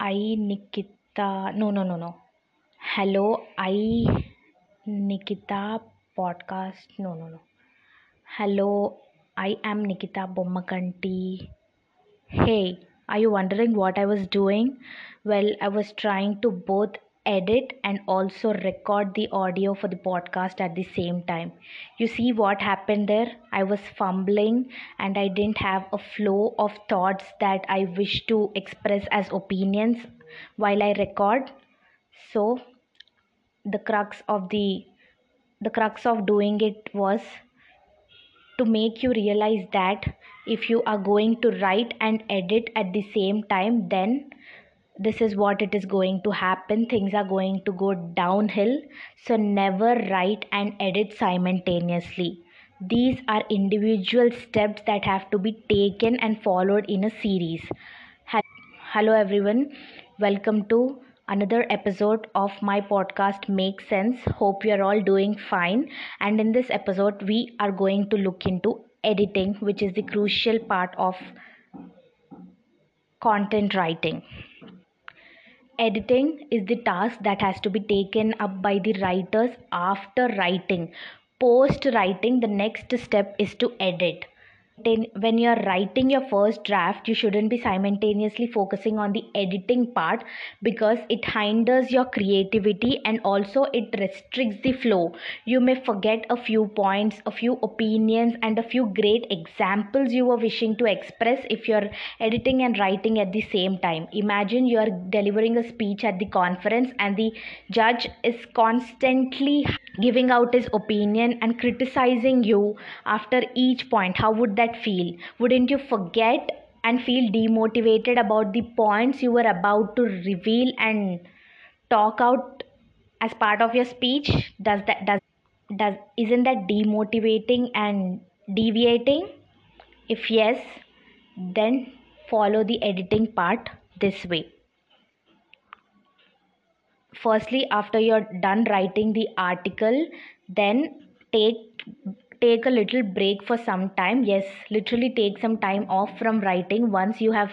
I Nikita. No, no, no, no. Hello, I Nikita podcast. No, no, no. Hello, I am Nikita Bommakanti. Hey, are you wondering what I was doing? Well, I was trying to both edit and also record the audio for the podcast at the same time. You see what happened there? I was fumbling and I didn't have a flow of thoughts that I wish to express as opinions while I record. So, the crux of the the crux of doing it was to make you realize that if you are going to write and edit at the same time then this is what it is going to happen. Things are going to go downhill. So never write and edit simultaneously. These are individual steps that have to be taken and followed in a series. Hello everyone. Welcome to another episode of my podcast make sense. Hope you're all doing fine. And in this episode we are going to look into editing which is the crucial part of content writing editing is the task that has to be taken up by the writers after writing. Post writing the next step is to edit when you're writing your first draft you shouldn't be simultaneously focusing on the editing part because it hinders your creativity and also it restricts the flow. You may forget a few points a few opinions and a few great examples you were wishing to express if you're editing and writing at the same time. Imagine you're delivering a speech at the conference and the judge is constantly giving out his opinion and criticizing you after each point. How would that that feel? Wouldn't you forget and feel demotivated about the points you were about to reveal and talk out as part of your speech? Does that does does isn't that demotivating and deviating? If yes, then follow the editing part this way. Firstly, after you're done writing the article, then take take a little break for some time. Yes literally take some time off from writing. Once you have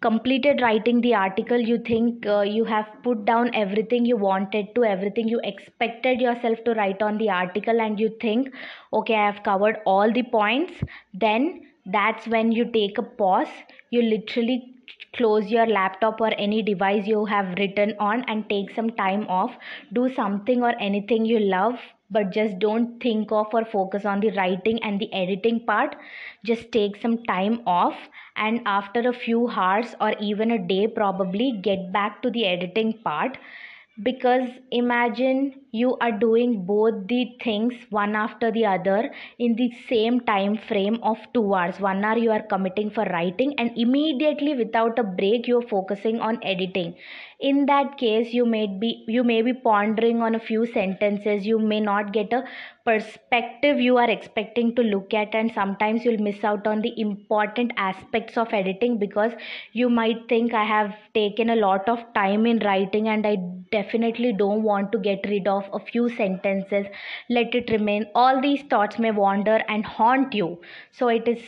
completed writing the article you think uh, you have put down everything you wanted to everything you expected yourself to write on the article and you think okay i have covered all the points then that's when you take a pause. You literally close your laptop or any device you have written on and take some time off. Do something or anything you love but just don't think of or focus on the writing and the editing part. Just take some time off and after a few hours or even a day probably get back to the editing part. Because imagine you are doing both the things one after the other in the same time frame of 2 hours. 1 hour you are committing for writing and immediately without a break you are focusing on editing. In that case you may be you may be pondering on a few sentences. You may not get a perspective you are expecting to look at and sometimes you'll miss out on the important aspects of editing because you might think i have taken a lot of time in writing and i definitely don't want to get rid of a few sentences let it remain. All these thoughts may wander and haunt you. So it is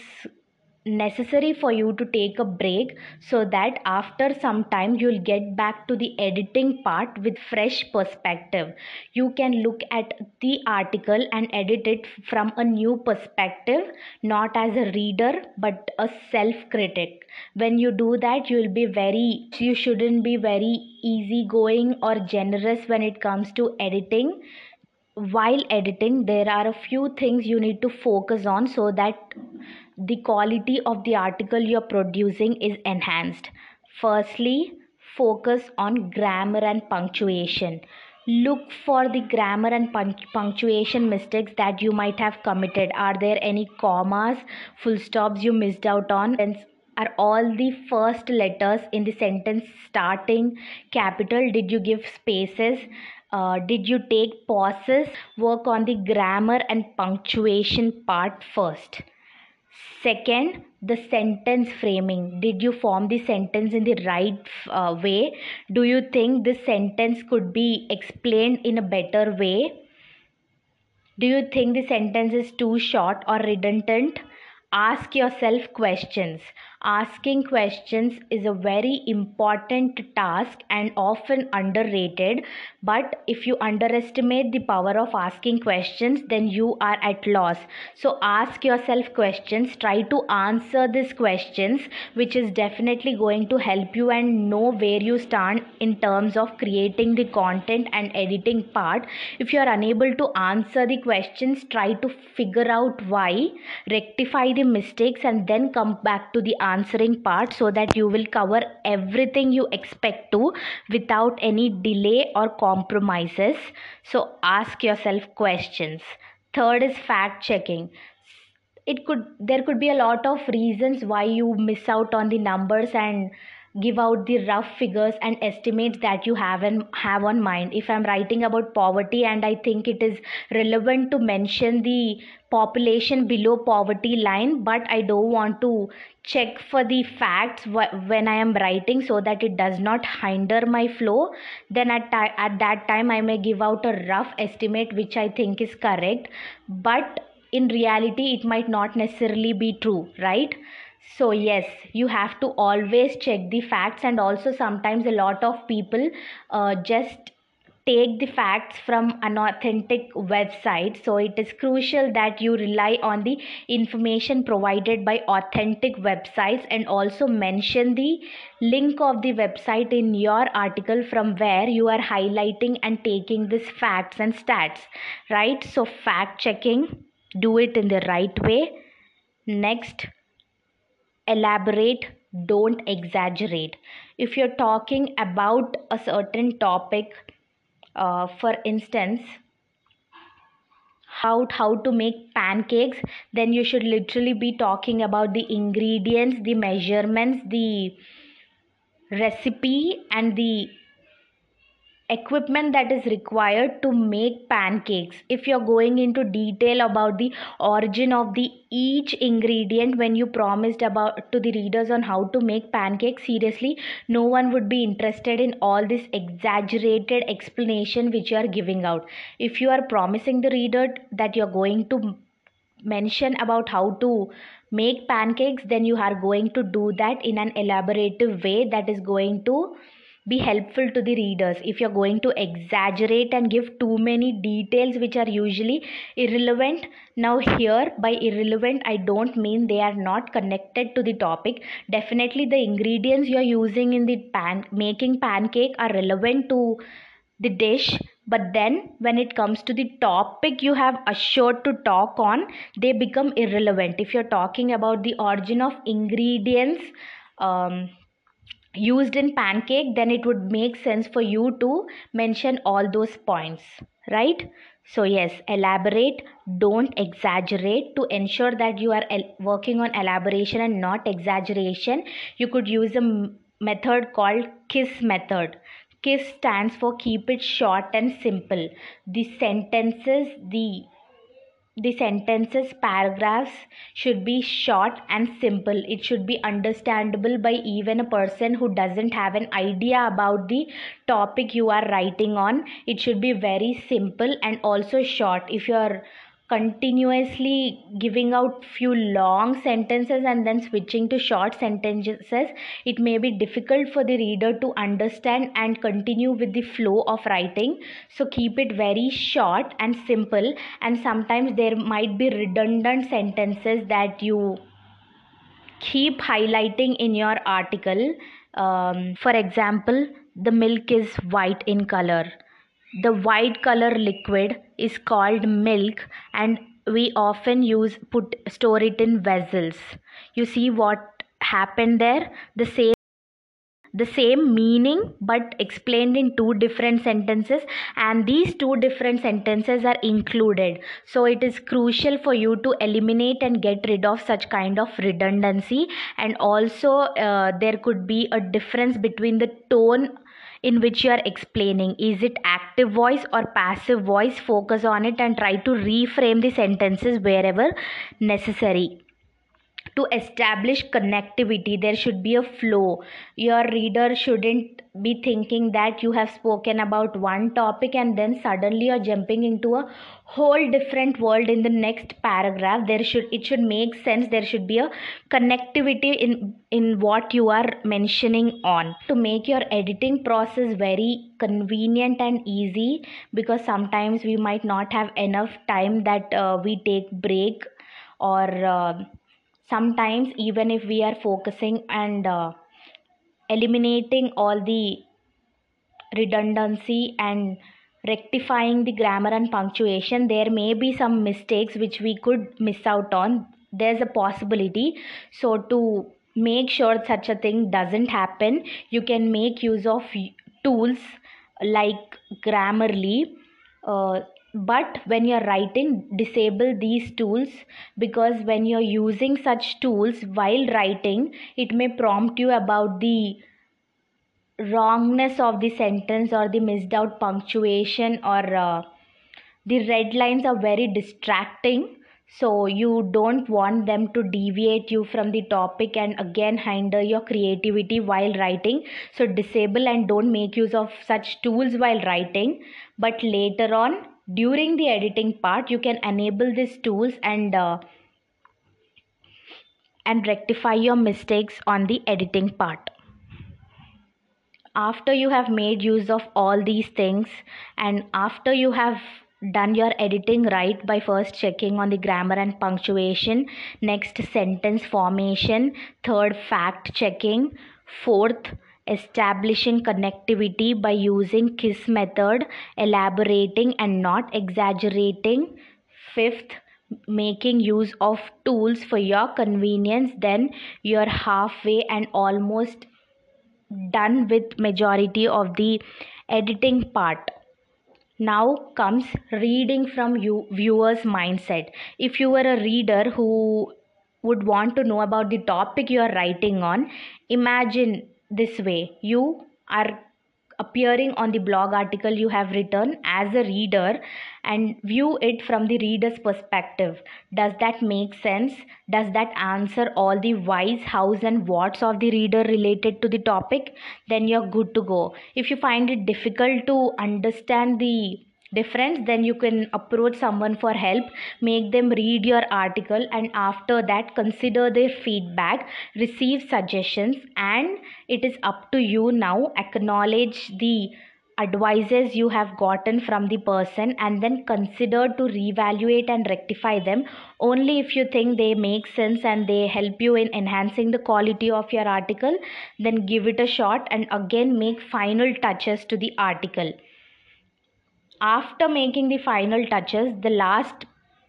necessary for you to take a break so that after some time you'll get back to the editing part with fresh perspective. You can look at the article and edit it from a new perspective not as a reader but a self critic when you do that you'll be very you shouldn't be very easygoing or generous when it comes to editing. While editing there are a few things you need to focus on so that the quality of the article you're producing is enhanced. Firstly, focus on grammar and punctuation. Look for the grammar and punctuation mistakes that you might have committed. Are there any commas, full stops you missed out on? Are all the first letters in the sentence starting capital? Did you give spaces? Uh, did you take pauses? Work on the grammar and punctuation part first. Second, the sentence framing. Did you form the sentence in the right uh, way? Do you think this sentence could be explained in a better way? Do you think the sentence is too short or redundant? Ask yourself questions. Asking questions is a very important task and often underrated. But if you underestimate the power of asking questions then you are at loss. So ask yourself questions. Try to answer these questions which is definitely going to help you and know where you stand in terms of creating the content and editing part. If you are unable to answer the questions try to figure out why. Rectify the mistakes and then come back to the answering part so that you will cover everything you expect to without any delay or compromises. So ask yourself questions. Third is fact checking. It could there could be a lot of reasons why you miss out on the numbers and give out the rough figures and estimates that you have and have on mind. If i'm writing about poverty and i think it is relevant to mention the population below poverty line but i don't want to check for the facts when i am writing so that it does not hinder my flow then at, at that time i may give out a rough estimate which i think is correct. But in reality it might not necessarily be true right so yes you have to always check the facts and also sometimes a lot of people uh, just take the facts from an authentic website. So it is crucial that you rely on the information provided by authentic websites and also mention the link of the website in your article from where you are highlighting and taking these facts and stats right? So fact checking do it in the right way. Next elaborate don't exaggerate. If you're talking about a certain topic uh, for instance how how to make pancakes then you should literally be talking about the ingredients the measurements the recipe and the equipment that is required to make pancakes. If you're going into detail about the origin of the each ingredient when you promised about to the readers on how to make pancakes seriously no one would be interested in all this exaggerated explanation which you are giving out. If you are promising the reader that you're going to mention about how to make pancakes then you are going to do that in an elaborative way that is going to be helpful to the readers. If you're going to exaggerate and give too many details which are usually irrelevant now here by irrelevant i don't mean they are not connected to the topic. Definitely the ingredients you're using in the pan making pancake are relevant to the dish but then when it comes to the topic you have assured to talk on they become irrelevant. If you're talking about the origin of ingredients um, used in pancake then it would make sense for you to mention all those points right? So yes elaborate. Don't exaggerate. To ensure that you are working on elaboration and not exaggeration you could use a method called kiss method. Kiss stands for keep it short and simple. The sentences the the sentences paragraphs should be short and simple. It should be understandable by even a person who doesn't have an idea about the topic you are writing on. It should be very simple and also short. If you are continuously giving out few long sentences and then switching to short sentences it may be difficult for the reader to understand and continue with the flow of writing. So keep it very short and simple and sometimes there might be redundant sentences that you keep highlighting in your article. Um, for example the milk is white in color the white color liquid is called milk and we often use put store it in vessels. You see what happened there? The same the same meaning but explained in two different sentences and these two different sentences are included so it is crucial for you to eliminate and get rid of such kind of redundancy and also uh, there could be a difference between the tone in which you are explaining. Is it active voice or passive voice? Focus on it and try to reframe the sentences wherever necessary. To establish connectivity there should be a flow. Your reader shouldn't be thinking that you have spoken about one topic and then suddenly you're jumping into a whole different world in the next paragraph. There should it should make sense. There should be a connectivity in in what you are mentioning on. To make your editing process very convenient and easy because sometimes we might not have enough time that uh, we take break or uh, sometimes even if we are focusing and uh, eliminating all the redundancy and rectifying the grammar and punctuation there may be some mistakes which we could miss out on. There's a possibility. So to make sure such a thing doesn't happen you can make use of tools like grammarly uh, but when you're writing disable these tools because when you're using such tools while writing it may prompt you about the wrongness of the sentence or the missed out punctuation or uh, the red lines are very distracting. So you don't want them to deviate you from the topic and again hinder your creativity while writing. So disable and don't make use of such tools while writing. But later on during the editing part you can enable these tools and uh, and rectify your mistakes on the editing part. After you have made use of all these things and after you have done your editing right by first checking on the grammar and punctuation next sentence formation third fact checking fourth establishing connectivity by using kiss method elaborating and not exaggerating. Fifth making use of tools for your convenience. Then you're halfway and almost done with majority of the editing part. Now comes reading from you viewers mindset. If you were a reader who would want to know about the topic you are writing on imagine this way you are appearing on the blog article you have written as a reader and view it from the reader's perspective. Does that make sense? Does that answer all the whys, hows, and whats of the reader related to the topic? Then you're good to go. If you find it difficult to understand the difference then you can approach someone for help make them read your article and after that consider their feedback receive suggestions and it is up to you now. Acknowledge the advices you have gotten from the person and then consider to reevaluate and rectify them. Only if you think they make sense and they help you in enhancing the quality of your article then give it a shot and again make final touches to the article after making the final touches the last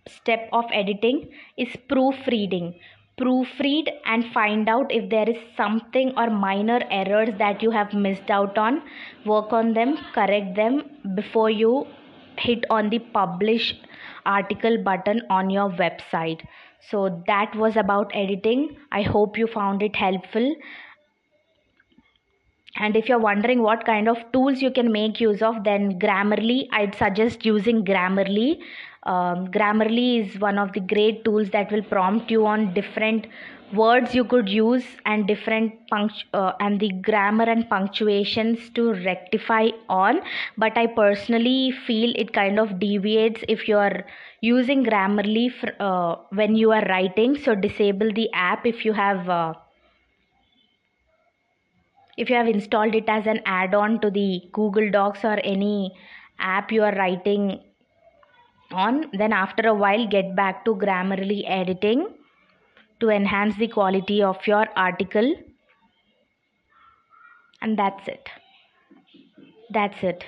step of editing is proofreading. Proofread and find out if there is something or minor errors that you have missed out on. Work on them correct them before you hit on the publish article button on your website. So that was about editing. I hope you found it helpful and if you're wondering what kind of tools you can make use of then grammarly i'd suggest using grammarly. Um, grammarly is one of the great tools that will prompt you on different words you could use and different punct- uh, and the grammar and punctuations to rectify on. But i personally feel it kind of deviates if you are using grammarly uh, when you are writing. So disable the app if you have uh, if you have installed it as an add-on to the google docs or any app you are writing on then after a while get back to grammarly editing to enhance the quality of your article. And that's it. That's it.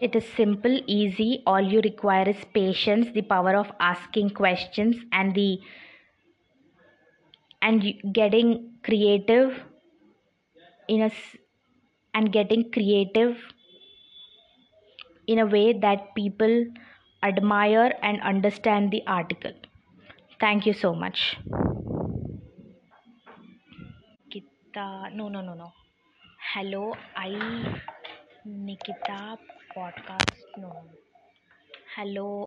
It is simple easy. All you require is patience the power of asking questions and the and getting creative in a and getting creative in a way that people admire and understand the article. Thank you so much. Nikita, no, no, no, no. Hello, I Nikita podcast. No. Hello.